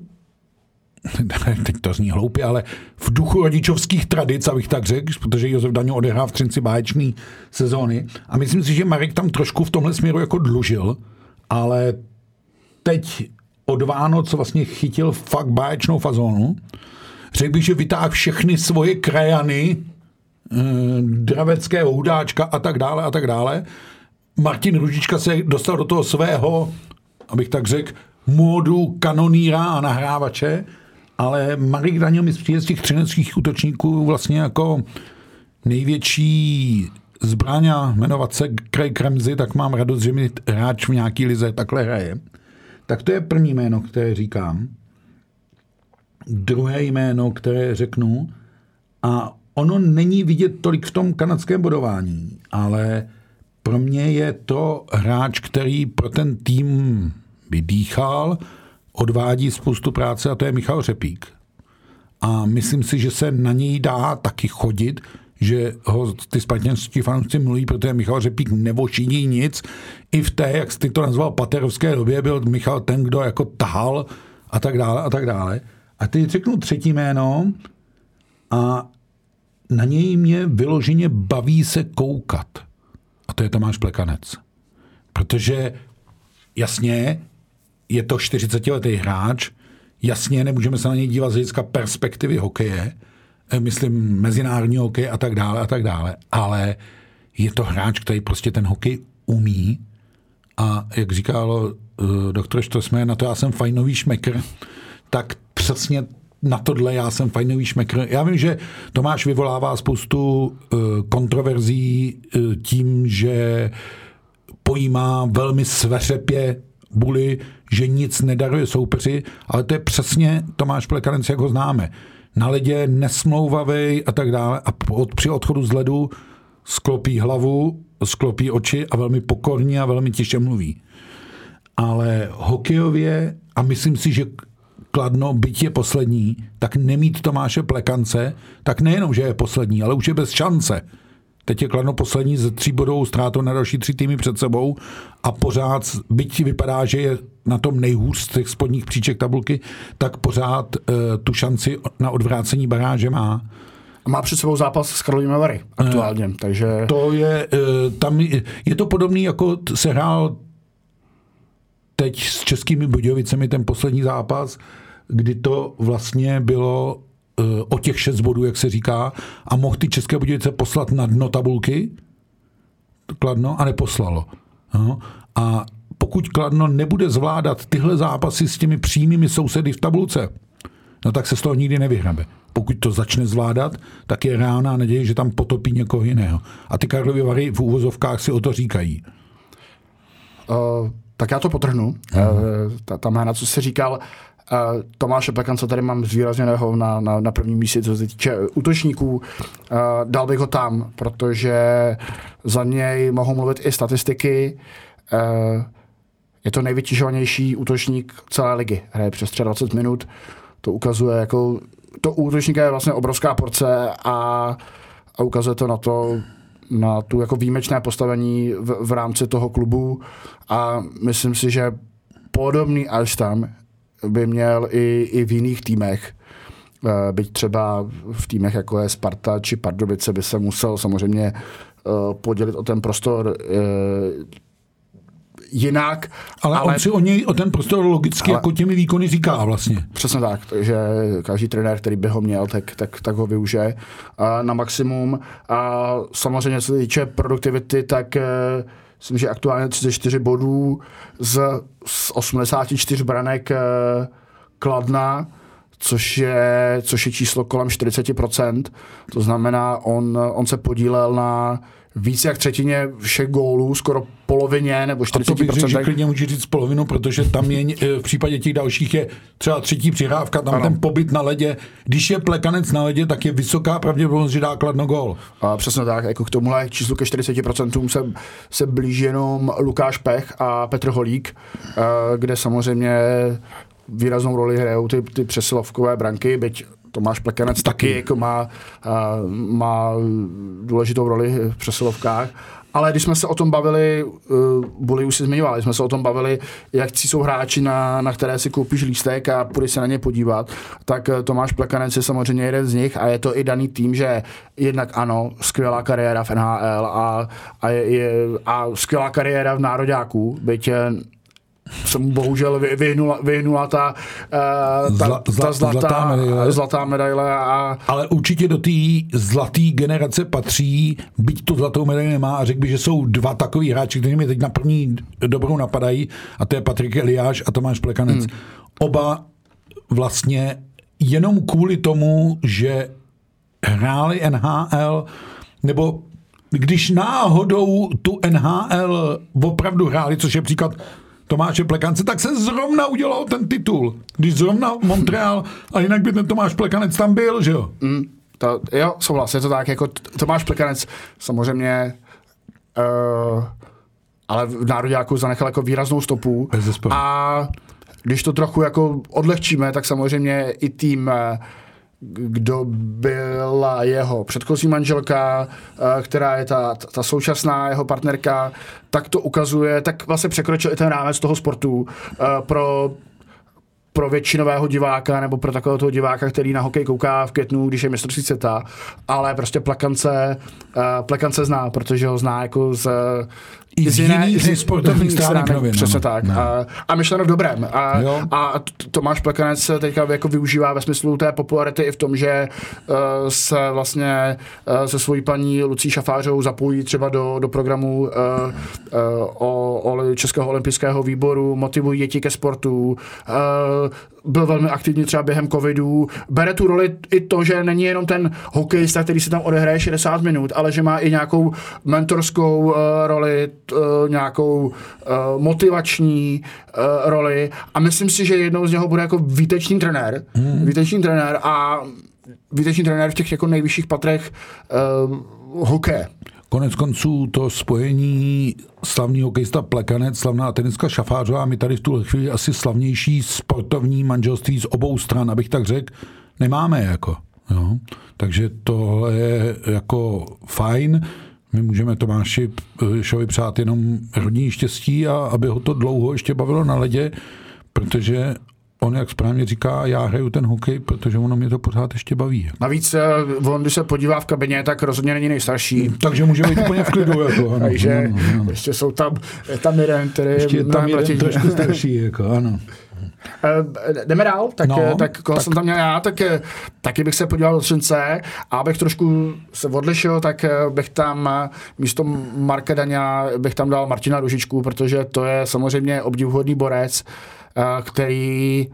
Speaker 1: teď to zní hloupě, ale v duchu rodičovských tradic, abych tak řekl, protože Josef Daňo odehrál v Třinci báječný sezóny. A myslím si, že Marek tam trošku v tomhle směru jako dlužil, ale teď od Vánoc vlastně chytil fakt báječnou fazónu. Řekl bych, že vytáhl všechny svoje krajany, eh, draveckého hudáčka a tak dále a tak dále. Martin Ružička se dostal do toho svého, abych tak řekl, módu kanoníra a nahrávače ale Marek Daniel mi přijde z těch třineckých útočníků vlastně jako největší zbraň a jmenovat se Craig Ramsey, tak mám radost, že mi hráč v nějaký lize takhle hraje. Tak to je první jméno, které říkám. Druhé jméno, které řeknu, a ono není vidět tolik v tom kanadském bodování, ale pro mě je to hráč, který pro ten tým vydýchal, odvádí spoustu práce a to je Michal Řepík. A myslím si, že se na něj dá taky chodit, že ho ty spartanští fanoušci mluví, protože Michal Řepík nevošiní nic. I v té, jak jsi to nazval, paterovské době, byl Michal ten, kdo jako tahal a tak dále a tak dále. A teď řeknu třetí jméno a na něj mě vyloženě baví se koukat. A to je Tomáš Plekanec. Protože jasně, je to 40-letý hráč, jasně, nemůžeme se na něj dívat z hlediska perspektivy hokeje, eh, myslím mezinárodní hokej a tak dále a tak dále, ale je to hráč, který prostě ten hokej umí. A jak říkal uh, doktor Štosmer, na to já jsem fajnový šmekr, tak přesně na tohle já jsem fajnový šmekr. Já vím, že Tomáš vyvolává spoustu uh, kontroverzí uh, tím, že pojímá velmi sveřepě buly, že nic nedaruje soupeři, ale to je přesně Tomáš Plekanec, jak ho známe. Na ledě nesmlouvavý a tak dále a od, při odchodu z ledu sklopí hlavu, sklopí oči a velmi pokorně a velmi tiše mluví. Ale hokejově, a myslím si, že Kladno, byť je poslední, tak nemít Tomáše Plekance, tak nejenom, že je poslední, ale už je bez šance. Teď je Kladno poslední ze tří bodovou ztrátou na další tři týmy před sebou a pořád, byť vypadá, že je na tom nejhůř z těch spodních příček tabulky, tak pořád uh, tu šanci na odvrácení baráže má.
Speaker 2: Má před sebou zápas s Karlovými Vary aktuálně, uh, takže...
Speaker 1: To je, uh, tam je to podobný, jako se hrál teď s Českými Budějovicemi ten poslední zápas, kdy to vlastně bylo o těch šest bodů, jak se říká, a mohl ty České Budějovice poslat na dno tabulky, Kladno, a neposlalo. No. A pokud Kladno nebude zvládat tyhle zápasy s těmi přímými sousedy v tabulce, no tak se z toho nikdy nevyhrabe. Pokud to začne zvládat, tak je reálná naděje, že tam potopí někoho jiného. A ty Karlovy Vary v úvozovkách si o to říkají.
Speaker 2: Uh, tak já to potrhnu. Uh, ta, ta jména, co jsi říkal, Uh, Tomáše Pekance tady mám zvýrazněného na, na, na prvním místě, co se týče útočníků. Uh, dal bych ho tam, protože za něj mohou mluvit i statistiky. Uh, je to nejvytížovanější útočník celé ligy. Hraje přes 20 minut. To ukazuje, jako to útočníka je vlastně obrovská porce a, a ukazuje to na to, na tu jako výjimečné postavení v, v rámci toho klubu a myslím si, že podobný až tam by měl i, i v jiných týmech. Eh, byť třeba v týmech jako je Sparta či Pardubice by se musel samozřejmě eh, podělit o ten prostor eh, jinak.
Speaker 1: Ale, ale on si o něj, o ten prostor logicky ale, jako těmi výkony říká vlastně.
Speaker 2: Přesně tak, takže každý trenér, který by ho měl, tak, tak, tak ho využije na maximum. A samozřejmě, co se týče produktivity, tak myslím, že aktuálně 34 bodů z, z 84 branek eh, Kladna, což je, což je číslo kolem 40%. To znamená, on, on se podílel na víc jak třetině všech gólů, skoro polovině nebo 40%. A to bych řekl,
Speaker 1: že klidně může říct polovinu, protože tam je v případě těch dalších je třeba třetí přihrávka, tam ano. ten pobyt na ledě. Když je plekanec na ledě, tak je vysoká pravděpodobnost, že dá kladno gól.
Speaker 2: A přesně tak, jako k tomuhle číslu ke 40% se, se blíží jenom Lukáš Pech a Petr Holík, eh, kde samozřejmě výraznou roli hrajou ty, ty přesilovkové branky, byť Tomáš Plekanec taky jako má, má důležitou roli v přesilovkách. Ale když jsme se o tom bavili, uh, Boli už si zmiňovali, jsme se o tom bavili, jak jsou hráči, na, na které si koupíš lístek a půjdeš se na ně podívat, tak uh, Tomáš Plekanec je samozřejmě jeden z nich a je to i daný tým, že jednak ano, skvělá kariéra v NHL a, a, je, a skvělá kariéra v Nároďáku, byť se mu bohužel vyhnula, vyhnula ta, uh, ta, Zla, ta zlatá, zlatá, medaile. zlatá medaile. A...
Speaker 1: Ale určitě do té zlaté generace patří, byť tu zlatou medaili nemá a řekl by, že jsou dva takový hráči, kteří mi teď na první dobrou napadají a to je Patrik Eliáš a Tomáš Plekanec. Hmm. Oba vlastně jenom kvůli tomu, že hráli NHL nebo když náhodou tu NHL opravdu hráli, což je příklad Tomáše Plekance, tak se zrovna udělal ten titul. Když zrovna Montreal, a jinak by ten Tomáš Plekanec tam byl, že jo? Mm,
Speaker 2: to, jo, souhlas, je to tak, jako Tomáš Plekanec samozřejmě uh, ale v Národňáku zanechal jako výraznou stopu. A když to trochu jako odlehčíme, tak samozřejmě i tým uh, kdo byla jeho předchozí manželka, eh, která je ta, ta současná jeho partnerka, tak to ukazuje, tak vlastně překročil i ten rámec toho sportu eh, pro pro většinového diváka nebo pro takového toho diváka, který na hokej kouká v květnu, když je mistrovství světa, ale prostě plakance, uh, plakance zná, protože ho zná jako z,
Speaker 1: i z jiných sportovních stránek novin.
Speaker 2: Přesně tak. No. A, a myšleno v dobrém. A, a Tomáš Plekanec teďka jako využívá ve smyslu té popularity i v tom, že uh, se vlastně uh, se svojí paní Lucí Šafářou zapojí třeba do, do programu uh, uh, o, o Českého olympijského výboru, motivují děti ke sportu, uh, byl velmi aktivní třeba během covidu. Bere tu roli i to, že není jenom ten hokejista, který si tam odehraje 60 minut, ale že má i nějakou mentorskou uh, roli, uh, nějakou uh, motivační uh, roli a myslím si, že jednou z něho bude jako výtečný trenér. Hmm. Výtečný trenér a výtečný trenér v těch jako nejvyšších patrech uh, hokeje.
Speaker 1: Konec konců to spojení slavný hokejista Plekanec, slavná tenistka Šafářová, my tady v tuhle chvíli asi slavnější sportovní manželství z obou stran, abych tak řekl, nemáme jako. Jo. Takže to je jako fajn. My můžeme Tomáši Šovi přát jenom rodní štěstí a aby ho to dlouho ještě bavilo na ledě, protože on, jak správně říká, já hraju ten hokej, protože ono mě to pořád ještě baví.
Speaker 2: Navíc eh, on, když se podívá v kabině, tak rozhodně není nejstarší.
Speaker 1: Takže může být úplně v klidu. Jako,
Speaker 2: ano, Takže ano, ano. ještě jsou tam, je tam jeden, který
Speaker 1: ještě je tam jeden trošku starší. Jako, ano.
Speaker 2: Uh, jdeme dál, tak, no, tak koho tak. jsem tam měl já, tak taky bych se podíval do Třince a abych trošku se odlišil, tak bych tam místo Marka Daňa bych tam dal Martina Ružičku, protože to je samozřejmě obdivuhodný borec, který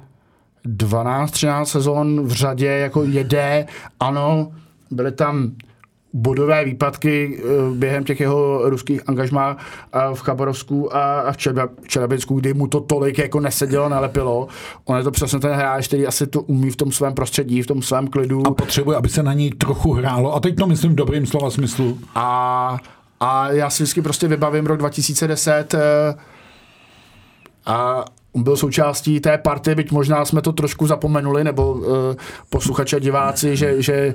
Speaker 2: 12-13 sezon v řadě jako jede, ano, byly tam bodové výpadky eh, během těch jeho ruských angažmá v Chabarovsku a v Čelebicku, kdy mu to tolik jako nesedělo, nalepilo. On je to přesně ten hráč, který asi to umí v tom svém prostředí, v tom svém klidu.
Speaker 1: A potřebuje, aby se na něj trochu hrálo. A teď to myslím v dobrým slova smyslu.
Speaker 2: A, a já si vždycky prostě vybavím rok 2010 eh, a byl součástí té party, byť možná jsme to trošku zapomenuli, nebo uh, posluchači a diváci, že, že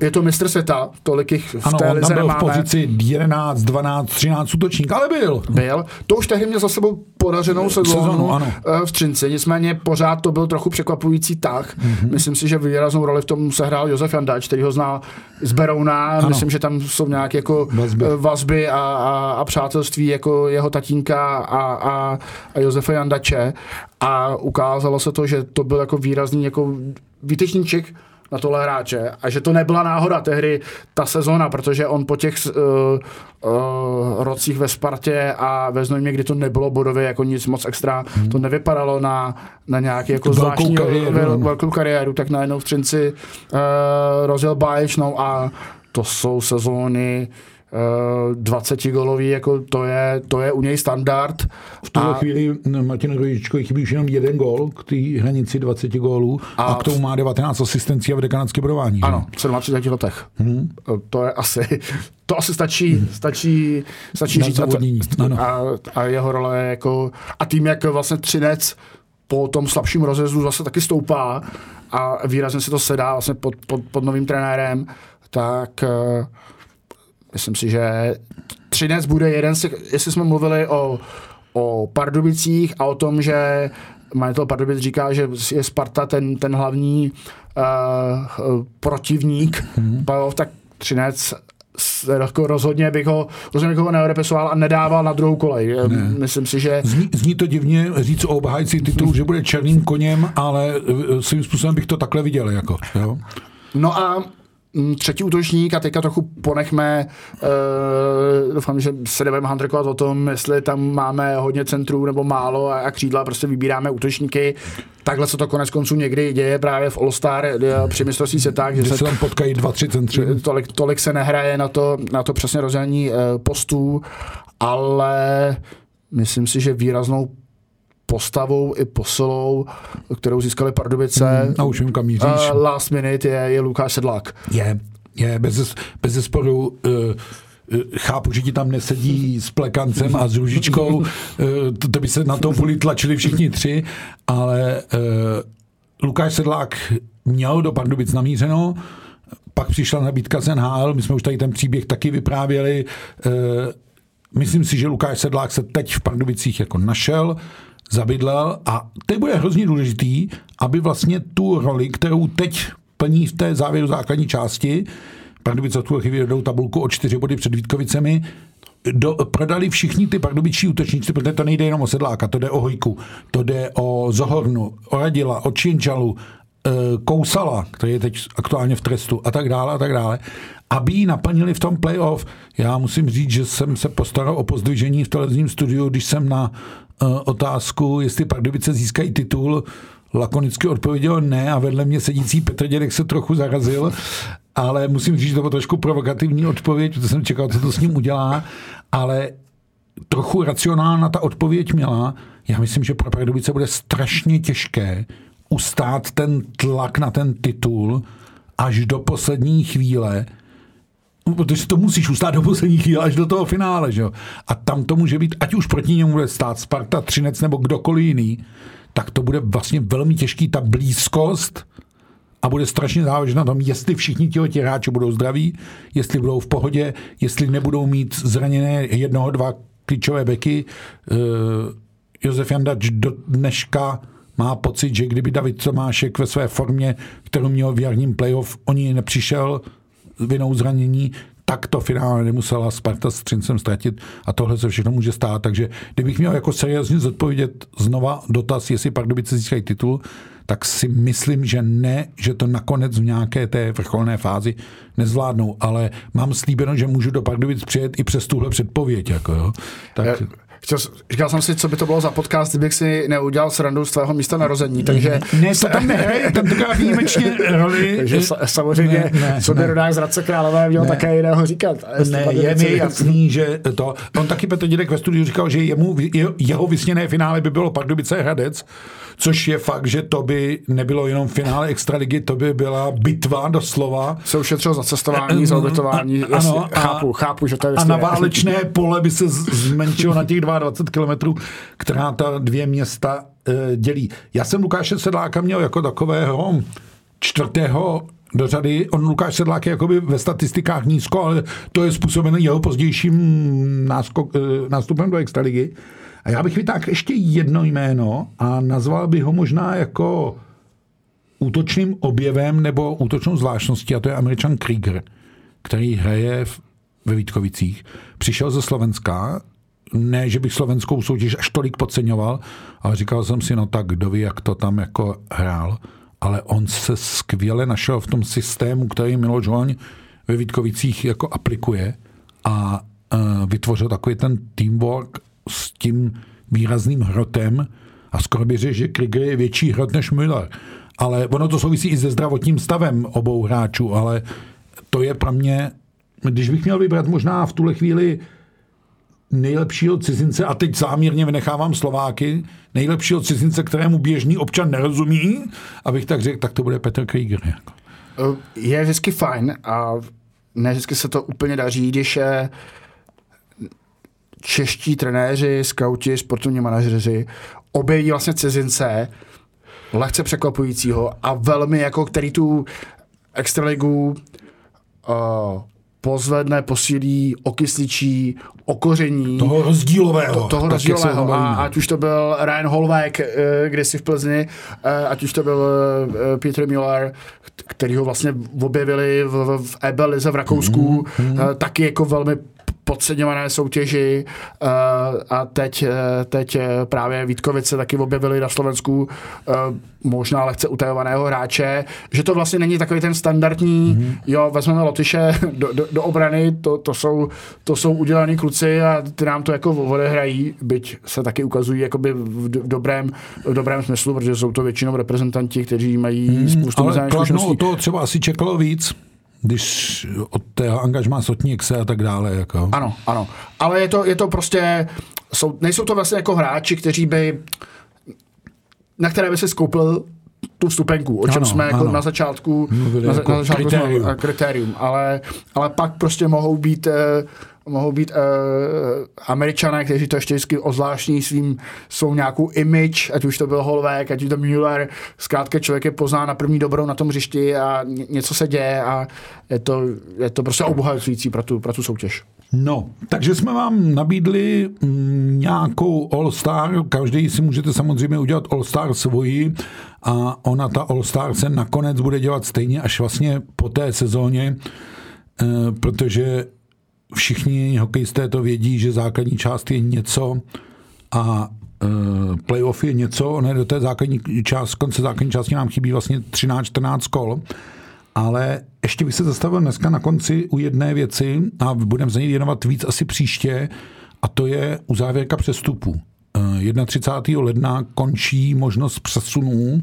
Speaker 2: je to mistr světa, tolik jich v
Speaker 1: ano,
Speaker 2: té
Speaker 1: lize byl nemáme. v pozici 11, 12, 13 útočník, ale byl.
Speaker 2: Byl. To už tehdy měl za sebou podařenou sezónu, sezónu ano. Uh, v Třinci, nicméně pořád to byl trochu překvapující tak. Mm-hmm. Myslím si, že výraznou roli v tom sehrál Josef Jandač, který ho zná z Berouna, ano. myslím, že tam jsou nějaké jako vazby, eh, vazby a, a, a přátelství jako jeho tatínka a, a, a Josefa Jandače a ukázalo se to, že to byl jako výrazný jako výtečníček na tohle hráče a že to nebyla náhoda tehdy ta sezona, protože on po těch uh, uh, rocích ve Spartě a ve Znojmě, kdy to nebylo bodově jako nic moc extra, hmm. to nevypadalo na, na nějaký jako zvláštní kariéru, vel, velkou kariéru, tak najednou v Třinci uh, rozjel báječnou a to jsou sezóny 20 golový, jako to je, to je u něj standard.
Speaker 1: V tuhle a... chvíli Martin Rojičkovi chybí už jenom jeden gol k té hranici 20 gólů a, a k tomu má 19 asistencí a vede kanadské bodování.
Speaker 2: Ano, v 37 letech. Hmm. To je asi, to asi stačí, hmm. stačí, stačí říct. A, to, a, a, jeho role je jako, a tím, jak vlastně Třinec po tom slabším rozezdu zase taky stoupá a výrazně se to sedá vlastně pod, pod, pod novým trenérem, tak uh, Myslím si, že Třinec bude jeden z těch, jestli jsme mluvili o, o Pardubicích a o tom, že majitel Pardubic říká, že je Sparta ten, ten hlavní uh, protivník, mm-hmm. tak Třinec jako rozhodně bych ho, rozhodně bych ho neodepisoval a nedával na druhou kolej. Ne. Myslím si, že...
Speaker 1: Zní, zní to divně říct o obhájci titulu, že bude černým koněm, ale eh, svým způsobem bych to takhle viděl. Jako, jo?
Speaker 2: No a třetí útočník a teďka trochu ponechme, uh, doufám, že se nebudeme handrkovat o tom, jestli tam máme hodně centrů nebo málo a, a křídla, prostě vybíráme útočníky. Takhle se to konec konců někdy děje právě v All-Star eh, při mistrovství světa,
Speaker 1: že se tam potkají dva, tři centry.
Speaker 2: Tolik, tolik se nehraje na to, na to přesně rozdělení uh, postů, ale myslím si, že výraznou postavou i posilou, kterou získali Pardubice.
Speaker 1: Hmm, a už vím, kam.
Speaker 2: Uh, last minute je, je Lukáš Sedlák.
Speaker 1: Je, je, bez, bez zesporu uh, chápu, že ti tam nesedí s plekancem a s růžičkou, to, to by se na to půli tlačili všichni tři, ale uh, Lukáš Sedlák měl do Pardubic namířeno, pak přišla nabídka z NHL, my jsme už tady ten příběh taky vyprávěli. Uh, myslím si, že Lukáš Sedlák se teď v Pardubicích jako našel, zabydlel a teď bude hrozně důležitý, aby vlastně tu roli, kterou teď plní v té závěru základní části, Pardubice tuhle chvíli vedou tabulku o čtyři body před Vítkovicemi, do, prodali všichni ty pardubičtí útočníci, protože to nejde jenom o Sedláka, to jde o Hojku, to jde o Zohornu, o Radila, o Činčalu, e, Kousala, který je teď aktuálně v trestu a tak dále a tak dále, aby ji naplnili v tom playoff. Já musím říct, že jsem se postaral o pozdvižení v televizním studiu, když jsem na otázku, jestli Pardubice získají titul, lakonicky odpověděl ne a vedle mě sedící Petr Dědek se trochu zarazil, ale musím říct, že to bylo trošku provokativní odpověď, protože jsem čekal, co to s ním udělá, ale trochu racionálna ta odpověď měla. Já myslím, že pro Pardubice bude strašně těžké ustát ten tlak na ten titul až do poslední chvíle, protože to musíš ustát do poslední chvíle až do toho finále, že jo? A tam to může být, ať už proti němu bude stát Sparta, Třinec nebo kdokoliv jiný, tak to bude vlastně velmi těžký, ta blízkost a bude strašně záležet na tom, jestli všichni ti hráči budou zdraví, jestli budou v pohodě, jestli nebudou mít zraněné jednoho, dva klíčové beky. Uh, Josef Jandač do dneška má pocit, že kdyby David Tomášek ve své formě, kterou měl v jarním playoff, o ní nepřišel vinou zranění, tak to finále nemusela Sparta s Třincem ztratit a tohle se všechno může stát. Takže kdybych měl jako seriózně zodpovědět znova dotaz, jestli Pardubice získají titul, tak si myslím, že ne, že to nakonec v nějaké té vrcholné fázi nezvládnou, ale mám slíbeno, že můžu do Pardubic přijet i přes tuhle předpověď. Jako jo. Tak...
Speaker 2: Chtěl, říkal jsem si, co by to bylo za podcast, kdybych si neudělal srandu z tvého místa narození, takže...
Speaker 1: Ne, to tam nehraje, tam taková výjimečně roli.
Speaker 2: takže samozřejmě, ne, ne, co by rodák z Radce Králové měl ne, také jiného říkat.
Speaker 1: Ne, je mi jasný, že to... On taky Petr Dědek ve studiu říkal, že jemu, jeho vysněné finále by bylo Pardubice Hradec, což je fakt, že to by nebylo jenom finále extraligy, to by byla bitva doslova.
Speaker 2: Se ušetřil za cestování, za ubytování, ano, chápu, chápu, že to je
Speaker 1: A na válečné pole by se zmenšilo na těch 22 kilometrů, která ta dvě města e, dělí. Já jsem Lukáše Sedláka měl jako takového čtvrtého do řady. On Lukáš Sedlák je jakoby ve statistikách nízko, ale to je způsobené jeho pozdějším náskok, e, nástupem do extraligy. A já bych vytáhl ještě jedno jméno a nazval bych ho možná jako útočným objevem nebo útočnou zvláštností, a to je Američan Krieger, který hraje v, ve Vítkovicích. Přišel ze Slovenska, ne, že bych slovenskou soutěž až tolik podceňoval, ale říkal jsem si, no tak kdo ví, jak to tam jako hrál. Ale on se skvěle našel v tom systému, který Miloš Hoň ve Vítkovicích jako aplikuje a uh, vytvořil takový ten teamwork s tím výrazným hrotem a skoro by řekl, že Krieger je větší hrot než Müller. Ale ono to souvisí i se zdravotním stavem obou hráčů, ale to je pro mě, když bych měl vybrat možná v tuhle chvíli nejlepšího cizince, a teď záměrně vynechávám Slováky, nejlepšího cizince, kterému běžný občan nerozumí, abych tak řekl, tak to bude Petr Krieger. Jako.
Speaker 2: Je vždycky fajn a ne vždycky se to úplně daří, když je čeští trenéři, skauti, sportovní manažeři objeví vlastně cizince, lehce překvapujícího a velmi jako, který tu extraligu uh, pozvedne, posílí, okysličí, okoření.
Speaker 1: Toho rozdílového. To,
Speaker 2: toho rozdílového. A, ať už to byl Ryan Holweg, eh, si v Plzni, eh, ať už to byl eh, Peter Müller, který ho vlastně objevili v, v Ebelize v Rakousku, mm-hmm. taky jako velmi podceňované soutěži uh, a teď, eh, teď eh, právě Vítkovice taky objevili na Slovensku možná lehce utajovaného hráče, že to vlastně není takový ten standardní, mm-hmm. jo, vezmeme Lotyše do, do, do obrany, to, to, jsou, to jsou udělaní kluci a ty nám to jako odehrají, byť se taky ukazují jakoby v, dobrém, v dobrém smyslu, protože jsou to většinou reprezentanti, kteří mají mm, spoustu
Speaker 1: Ale to třeba asi čekalo víc když od tého angažmá Sotník se a tak dále. Jako.
Speaker 2: Ano, ano. Ale je to, je to prostě, jsou, nejsou to vlastně jako hráči, kteří by na které by si skoupil tu vstupenku, o čem ano, jsme jako na začátku, na, jako na začátku kritérium. Jsme, kritérium, ale, ale pak prostě mohou být eh, mohou být uh, američané, kteří to ještě vždycky ozvláštní svým, svou nějakou image, ať už to byl Holvek, ať už to Müller, zkrátka člověk je pozná na první dobrou na tom hřišti a něco se děje a je to, je to prostě obohacující pro tu, pro tu soutěž.
Speaker 1: No, takže jsme vám nabídli mm, nějakou All-Star, každý si můžete samozřejmě udělat All-Star svoji a ona ta All-Star se nakonec bude dělat stejně až vlastně po té sezóně, eh, protože všichni hokejisté to vědí, že základní část je něco a uh, playoff je něco, ne, do té základní část, konce základní části nám chybí vlastně 13-14 kol, ale ještě bych se zastavil dneska na konci u jedné věci a budeme za ní věnovat víc asi příště a to je uzávěrka přestupů. Uh, 31. ledna končí možnost přesunů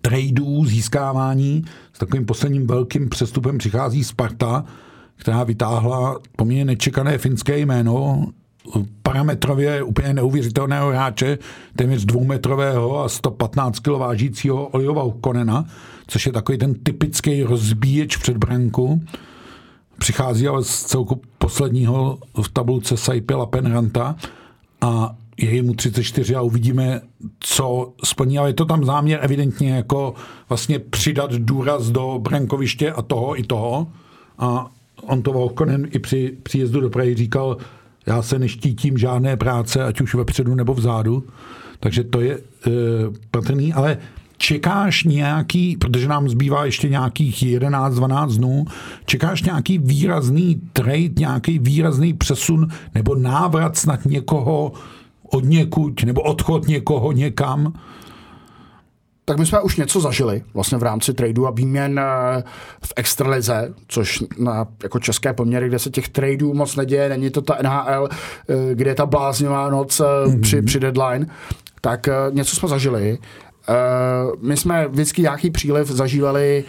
Speaker 1: tradeů, získávání. S takovým posledním velkým přestupem přichází Sparta, která vytáhla poměrně nečekané finské jméno, parametrově úplně neuvěřitelného hráče, téměř dvoumetrového a 115 kg vážícího Oliova Konena, což je takový ten typický rozbíječ před branku. Přichází ale z celku posledního v tabulce Saipela Penranta a je mu 34 a uvidíme, co splní, ale je to tam záměr evidentně jako vlastně přidat důraz do brankoviště a toho i toho. A on to Volkonen i při příjezdu do Prahy říkal, já se neštítím žádné práce, ať už vepředu nebo vzadu, takže to je e, patrný, ale čekáš nějaký, protože nám zbývá ještě nějakých 11-12 dnů, čekáš nějaký výrazný trade, nějaký výrazný přesun nebo návrat snad někoho od někud, nebo odchod někoho někam?
Speaker 2: tak my jsme už něco zažili vlastně v rámci tradu a výměn eh, v extralize, což na jako české poměry, kde se těch tradeů moc neděje, není to ta NHL, eh, kde je ta bláznivá noc mm-hmm. při, při deadline, tak něco jsme zažili. My jsme vždycky nějaký příliv zažívali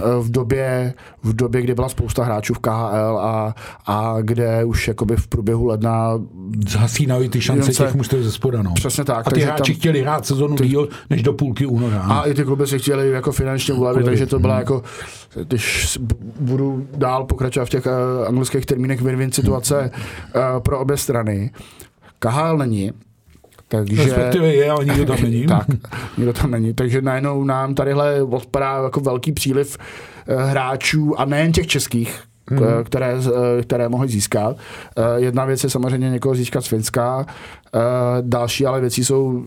Speaker 2: Eh, v době, v době, kdy byla spousta hráčů v KHL a, a kde už jakoby v průběhu ledna
Speaker 1: zhasínají ty šance těch mužstev ze spoda. No.
Speaker 2: Přesně tak.
Speaker 1: A ty hráči tam, chtěli hrát sezonu ty, díl než do půlky února.
Speaker 2: A i ty kluby se chtěli jako finančně ulevit, takže to byla hmm. jako, když budu dál pokračovat v těch uh, anglických termínech win-win situace uh, pro obě strany. KHL není,
Speaker 1: takže, Respektive je, ale nikdo tam není.
Speaker 2: tak, nikdo tam není. Takže najednou nám tadyhle odpadá jako velký příliv eh, hráčů a nejen těch českých, hmm. které, eh, které mohli získat. Eh, jedna věc je samozřejmě někoho získat z Finska, další ale věci jsou,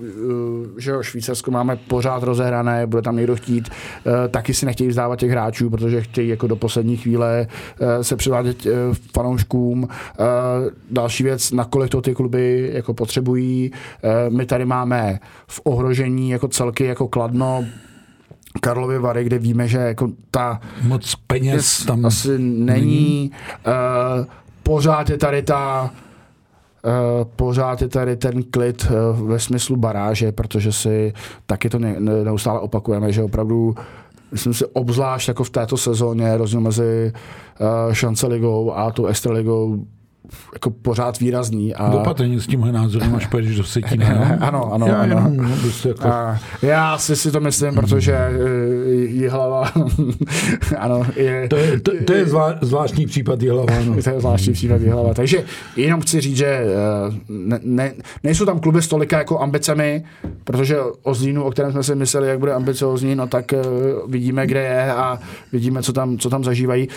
Speaker 2: že jo, Švýcarsko máme pořád rozehrané, bude tam někdo chtít, taky si nechtějí vzdávat těch hráčů, protože chtějí jako do poslední chvíle se přivádět fanouškům. Další věc, nakolik to ty kluby jako potřebují. My tady máme v ohrožení jako celky jako Kladno Karlovy Vary, kde víme, že jako ta
Speaker 1: moc peněz tam
Speaker 2: asi není. Uh, pořád je tady ta Uh, pořád je tady ten klid uh, ve smyslu baráže, protože si taky to ne, ne, neustále opakujeme, že opravdu myslím si obzvlášť jako v této sezóně rozdíl mezi uh, šance ligou a tu extraligou jako pořád výrazný. A...
Speaker 1: Dopatrně s tímhle názorem, až pojedeš do setí.
Speaker 2: No? ano, ano, já, ano. Jenom, no, jako... a já si, si to myslím, protože uh, Jihlava, ano, je...
Speaker 1: To je, to, to je zvá, zvláštní případ Jihlava. No.
Speaker 2: to je zvláštní případ Jihlava. Takže jenom chci říct, že uh, ne, ne, nejsou tam kluby s tolika jako ambicemi, protože o Zlínu, o kterém jsme si mysleli, jak bude ambiciozní, no tak uh, vidíme, kde je a vidíme, co tam, co tam zažívají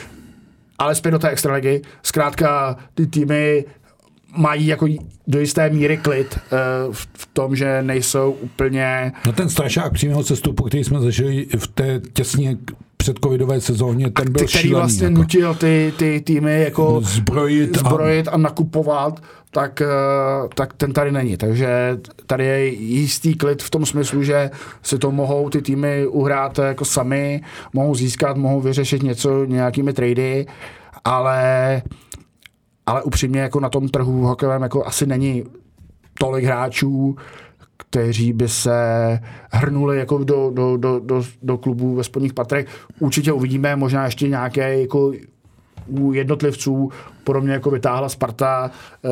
Speaker 2: ale zpět do té extraligy. Zkrátka ty týmy mají jako do jisté míry klid uh, v, v tom, že nejsou úplně...
Speaker 1: No ten strašák přímého cestupu, který jsme zažili v té těsně předcovidové sezóně, ten byl
Speaker 2: který šílený, vlastně jako. nutil ty, ty týmy jako
Speaker 1: zbrojit,
Speaker 2: zbrojit a... a nakupovat, tak, eh, tak ten tady není. Takže tady je jistý klid v tom smyslu, že si to mohou ty týmy uhrát jako sami, mohou získat, mohou vyřešit něco nějakými trady, ale ale upřímně jako na tom trhu hokejovém jako asi není tolik hráčů, kteří by se hrnuli jako do, do, do, do, do klubů ve spodních patrech. Určitě uvidíme možná ještě nějaké jako u jednotlivců, podobně jako vytáhla Sparta eh,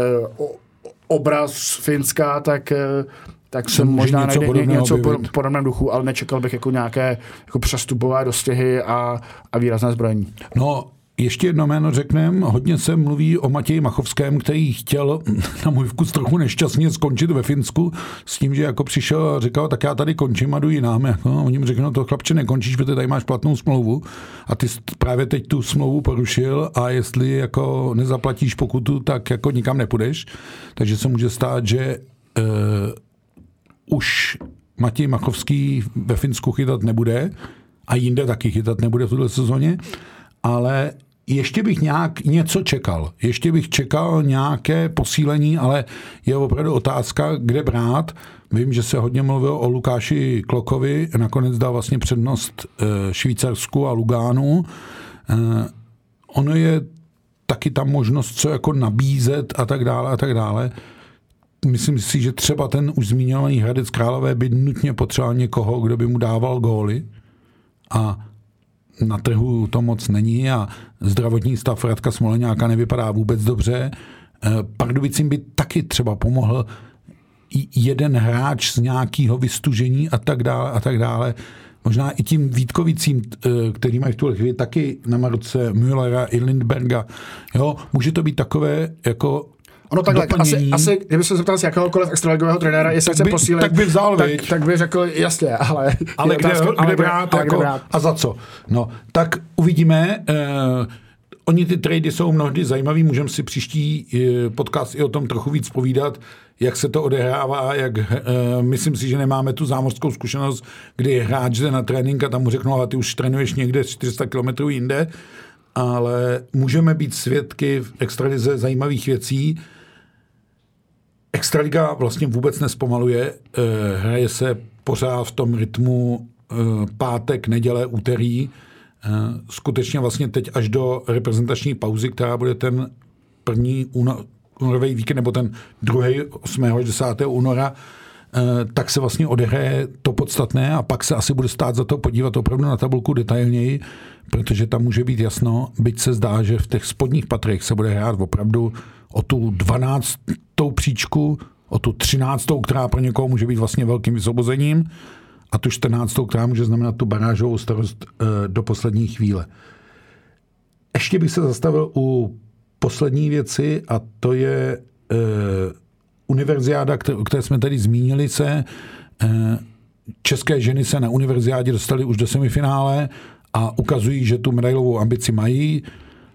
Speaker 2: obraz Finska, tak eh, tak se možná něco najde něco po podobném duchu, ale nečekal bych jako nějaké jako přestupové dostihy a, a výrazné zbrojení.
Speaker 1: No, ještě jedno jméno řekneme, hodně se mluví o Matěji Machovském, který chtěl na můj vkus trochu nešťastně skončit ve Finsku s tím, že jako přišel a říkal, tak já tady končím a jdu jinam. Jako, oni mu řeknou, to chlapče nekončíš, protože tady máš platnou smlouvu a ty právě teď tu smlouvu porušil a jestli jako nezaplatíš pokutu, tak jako nikam nepůjdeš. Takže se může stát, že uh, už Matěj Machovský ve Finsku chytat nebude a jinde taky chytat nebude v tuhle sezóně, ale ještě bych nějak něco čekal. Ještě bych čekal nějaké posílení, ale je opravdu otázka, kde brát. Vím, že se hodně mluvilo o Lukáši Klokovi, nakonec dal vlastně přednost eh, Švýcarsku a Lugánu. Eh, ono je taky tam možnost, co jako nabízet a tak dále a tak dále. Myslím si, že třeba ten už zmíněný Hradec Králové by nutně potřeboval někoho, kdo by mu dával góly a na trhu to moc není a zdravotní stav Radka Smoleňáka nevypadá vůbec dobře. Eh, Pardubicím by taky třeba pomohl jeden hráč z nějakého vystužení a tak dále a tak dále. Možná i tím Vítkovicím, eh, který mají v tuhle chvíli taky na Marce Müllera i Lindberga. Jo, může to být takové jako
Speaker 2: Ono takhle, asi, asi, kdyby se zeptal z jakéhokoliv extraligového trenéra, jestli tak chce by, posílit,
Speaker 1: tak by vzal,
Speaker 2: tak, tak by řekl, jasně, ale...
Speaker 1: Ale kde, otázka, kde, ale brát, kde, jako, kde brát, a za co? No, tak uvidíme. Uh, oni ty trady jsou mnohdy zajímavý, můžeme si příští uh, podcast i o tom trochu víc povídat, jak se to odehrává, jak uh, myslím si, že nemáme tu zámořskou zkušenost, kdy hráč jde na trénink a tam mu řeknou, ale ty už trénuješ někde 400 km jinde, ale můžeme být svědky v extralize zajímavých věcí, Extraliga vlastně vůbec nespomaluje, eh, hraje se pořád v tom rytmu eh, pátek, neděle, úterý. Eh, skutečně vlastně teď až do reprezentační pauzy, která bude ten první únorový víkend, nebo ten druhý 8. až 10. února, tak se vlastně odehraje to podstatné a pak se asi bude stát za to podívat opravdu na tabulku detailněji, protože tam může být jasno, byť se zdá, že v těch spodních patrech se bude hrát opravdu o tu 12. příčku, o tu 13. která pro někoho může být vlastně velkým vysobozením a tu 14. která může znamenat tu barážovou starost e, do poslední chvíle. Ještě bych se zastavil u poslední věci a to je e, univerziáda, o které jsme tady zmínili se. E, české ženy se na univerziádě dostaly už do semifinále a ukazují, že tu medailovou ambici mají.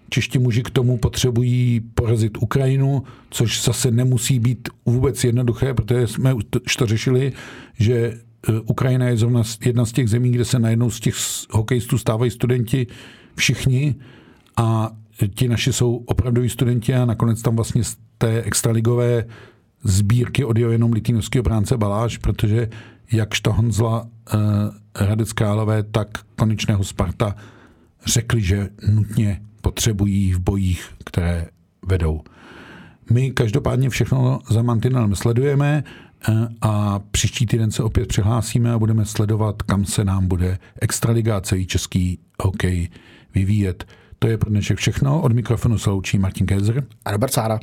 Speaker 1: Čeští muži k tomu potřebují porazit Ukrajinu, což zase nemusí být vůbec jednoduché, protože jsme už to řešili, že e, Ukrajina je zrovna jedna z těch zemí, kde se najednou z těch hokejistů stávají studenti všichni a ti naši jsou opravdoví studenti a nakonec tam vlastně z té extraligové sbírky odjel jenom litýnovský obránce Baláš, protože jak Honzla, uh, Hradec Králové, tak konečného Sparta řekli, že nutně potřebují v bojích, které vedou. My každopádně všechno za Mantinelem sledujeme eh, a příští týden se opět přihlásíme a budeme sledovat, kam se nám bude extraliga celý český hokej vyvíjet. To je pro dnešek všechno. Od mikrofonu se loučí Martin Kézer
Speaker 2: a Robert Sára.